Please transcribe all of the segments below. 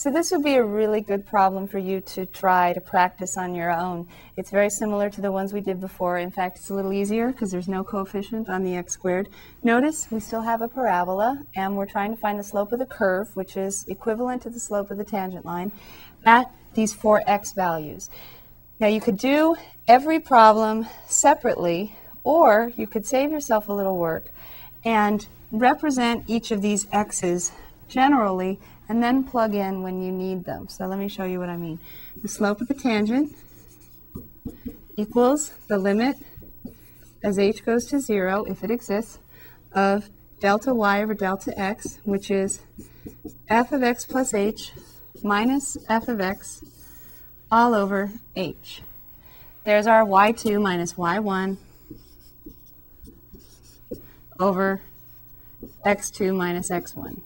So this would be a really good problem for you to try to practice on your own. It's very similar to the ones we did before. In fact, it's a little easier because there's no coefficient on the x squared. Notice we still have a parabola and we're trying to find the slope of the curve, which is equivalent to the slope of the tangent line, at these four x values. Now you could do every problem separately or you could save yourself a little work and represent each of these x's generally and then plug in when you need them. So let me show you what I mean. The slope of the tangent equals the limit as h goes to 0, if it exists, of delta y over delta x, which is f of x plus h minus f of x all over h. There's our y2 minus y1 over x2 minus x1.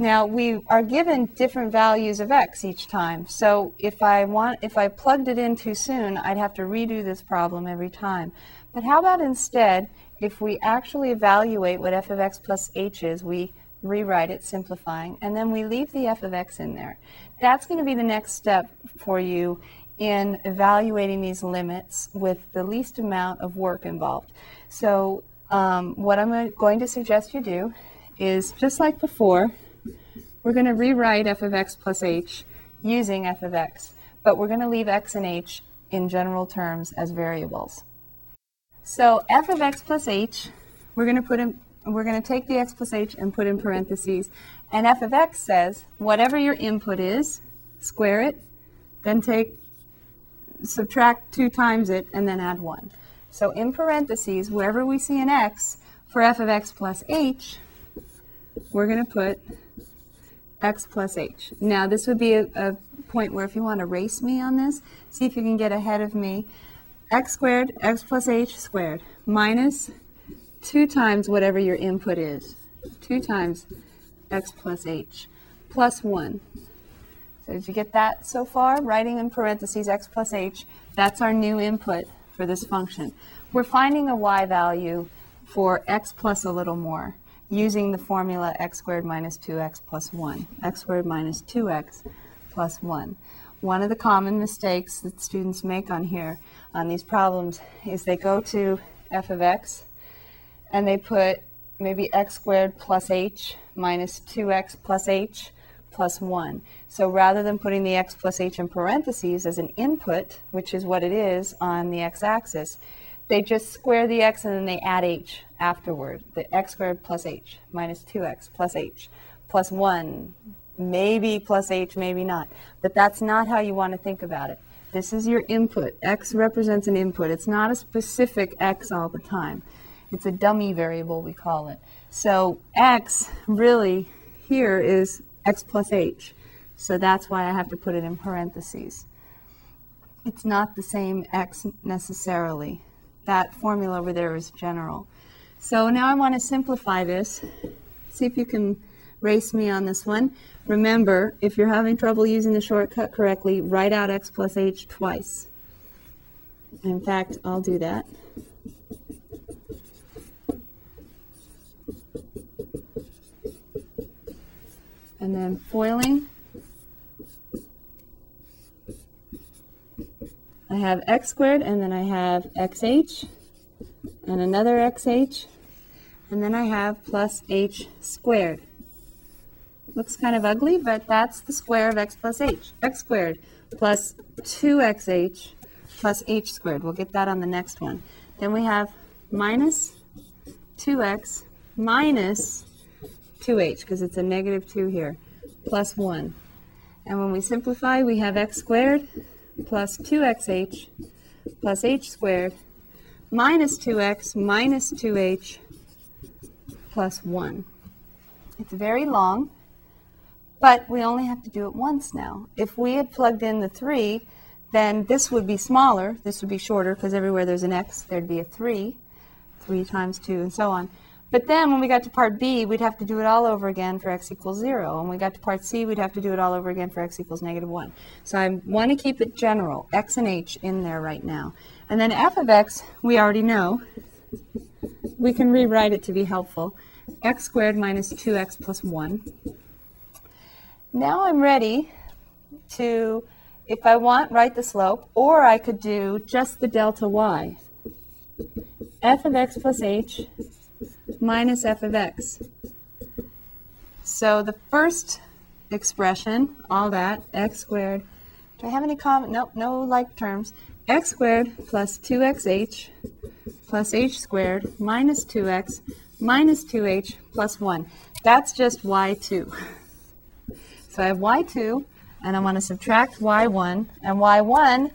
Now we are given different values of x each time. So if I want, if I plugged it in too soon, I'd have to redo this problem every time. But how about instead, if we actually evaluate what f of x plus h is, we rewrite it, simplifying, and then we leave the f of x in there. That's going to be the next step for you in evaluating these limits with the least amount of work involved. So um, what I'm going to suggest you do is just like before, we're going to rewrite f of x plus h using f of x, but we're going to leave x and h in general terms as variables. So f of x plus h, we're going to put in, we're going to take the x plus h and put in parentheses, and f of x says whatever your input is, square it, then take subtract 2 times it, and then add 1. So in parentheses, wherever we see an x for f of x plus h, we're going to put x plus h. Now this would be a, a point where if you want to race me on this, see if you can get ahead of me. x squared, x plus h squared, minus 2 times whatever your input is. 2 times x plus h, plus 1. So did you get that so far? Writing in parentheses x plus h, that's our new input for this function. We're finding a y value for x plus a little more using the formula x squared minus 2x plus 1, x squared minus 2x plus 1. One of the common mistakes that students make on here, on these problems, is they go to f of x and they put maybe x squared plus h minus 2x plus h plus 1. So rather than putting the x plus h in parentheses as an input, which is what it is on the x-axis, they just square the x and then they add h afterward. The x squared plus h minus 2x plus h plus 1, maybe plus h, maybe not. But that's not how you want to think about it. This is your input. x represents an input. It's not a specific x all the time. It's a dummy variable, we call it. So x really here is x plus h. So that's why I have to put it in parentheses. It's not the same x necessarily that formula over there is general. So now I want to simplify this. See if you can race me on this one. Remember, if you're having trouble using the shortcut correctly, write out x plus h twice. In fact, I'll do that. And then foiling. I have x squared, and then I have xh, and another xh, and then I have plus h squared. Looks kind of ugly, but that's the square of x plus h. x squared plus 2xh plus h squared. We'll get that on the next one. Then we have minus 2x minus 2h, because it's a negative 2 here, plus 1. And when we simplify, we have x squared plus 2xh plus h squared minus 2x minus 2h plus 1. It's very long, but we only have to do it once now. If we had plugged in the 3, then this would be smaller, this would be shorter, because everywhere there's an x, there'd be a 3, 3 times 2, and so on. But then when we got to part B, we'd have to do it all over again for x equals 0. And we got to part C, we'd have to do it all over again for x equals negative 1. So I want to keep it general, x and h in there right now. And then f of x, we already know. We can rewrite it to be helpful. x squared minus 2x plus 1. Now I'm ready to, if I want, write the slope, or I could do just the delta y. f of x plus h minus f of x. So the first expression, all that, x squared, do I have any comment? Nope, no like terms. x squared plus 2xh plus h squared minus 2x minus 2h plus 1. That's just y2. So I have y2, and I want to subtract y1, and y1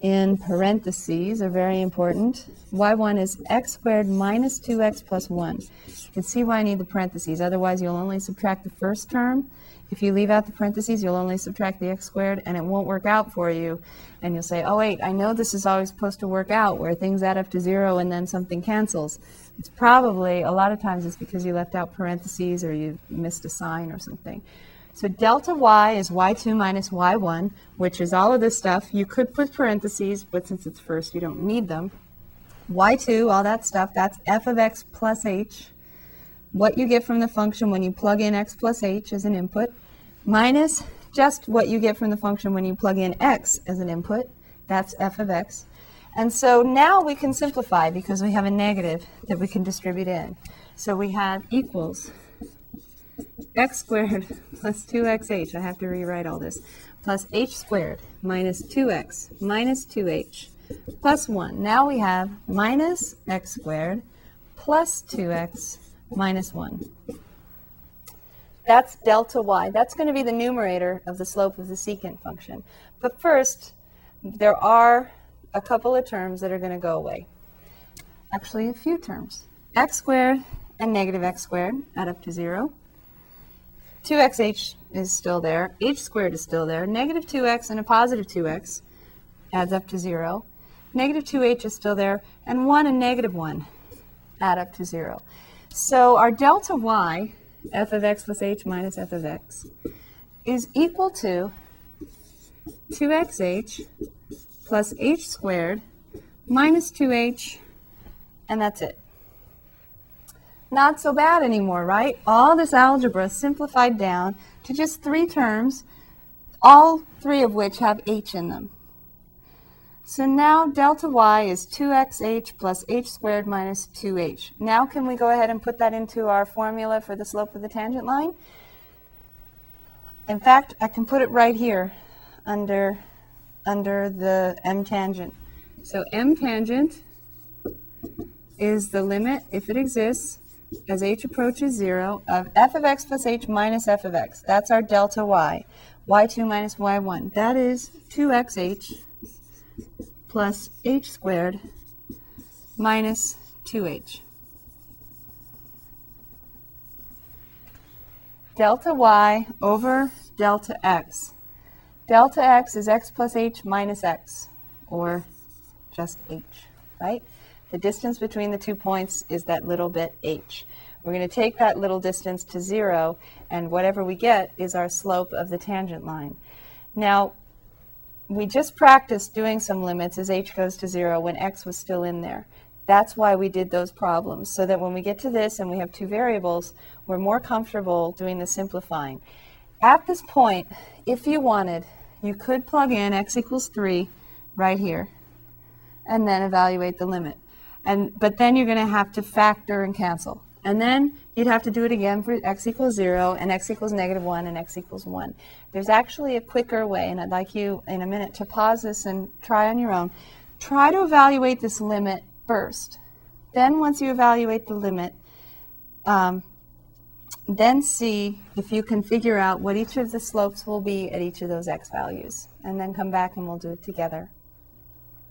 in parentheses are very important. y1 is x squared minus 2x plus 1. You can see why I need the parentheses. Otherwise, you'll only subtract the first term. If you leave out the parentheses, you'll only subtract the x squared, and it won't work out for you. And you'll say, oh, wait, I know this is always supposed to work out, where things add up to 0 and then something cancels. It's probably, a lot of times, it's because you left out parentheses or you missed a sign or something. So delta y is y2 minus y1, which is all of this stuff. You could put parentheses, but since it's first, you don't need them. y2, all that stuff, that's f of x plus h, what you get from the function when you plug in x plus h as an input, minus just what you get from the function when you plug in x as an input, that's f of x. And so now we can simplify because we have a negative that we can distribute in. So we have equals x squared plus 2xh, I have to rewrite all this, plus h squared minus 2x minus 2h plus 1. Now we have minus x squared plus 2x minus 1. That's delta y. That's going to be the numerator of the slope of the secant function. But first, there are a couple of terms that are going to go away. Actually, a few terms. x squared and negative x squared add up to 0. 2xh is still there. h squared is still there. Negative 2x and a positive 2x adds up to 0. Negative 2h is still there. And 1 and negative 1 add up to 0. So our delta y, f of x plus h minus f of x, is equal to 2xh plus h squared minus 2h, and that's it. Not so bad anymore, right? All this algebra simplified down to just three terms, all three of which have h in them. So now delta y is 2xh plus h squared minus 2h. Now can we go ahead and put that into our formula for the slope of the tangent line? In fact, I can put it right here under, under the m tangent. So m tangent is the limit, if it exists, as h approaches 0 of f of x plus h minus f of x. That's our delta y. y2 minus y1. That is 2xh plus h squared minus 2h. Delta y over delta x. Delta x is x plus h minus x, or just h, right? The distance between the two points is that little bit h. We're going to take that little distance to zero, and whatever we get is our slope of the tangent line. Now, we just practiced doing some limits as h goes to zero when x was still in there. That's why we did those problems, so that when we get to this and we have two variables, we're more comfortable doing the simplifying. At this point, if you wanted, you could plug in x equals 3 right here and then evaluate the limit. And, but then you're going to have to factor and cancel. And then you'd have to do it again for x equals 0 and x equals negative 1 and x equals 1. There's actually a quicker way, and I'd like you in a minute to pause this and try on your own. Try to evaluate this limit first. Then once you evaluate the limit, um, then see if you can figure out what each of the slopes will be at each of those x values. And then come back and we'll do it together.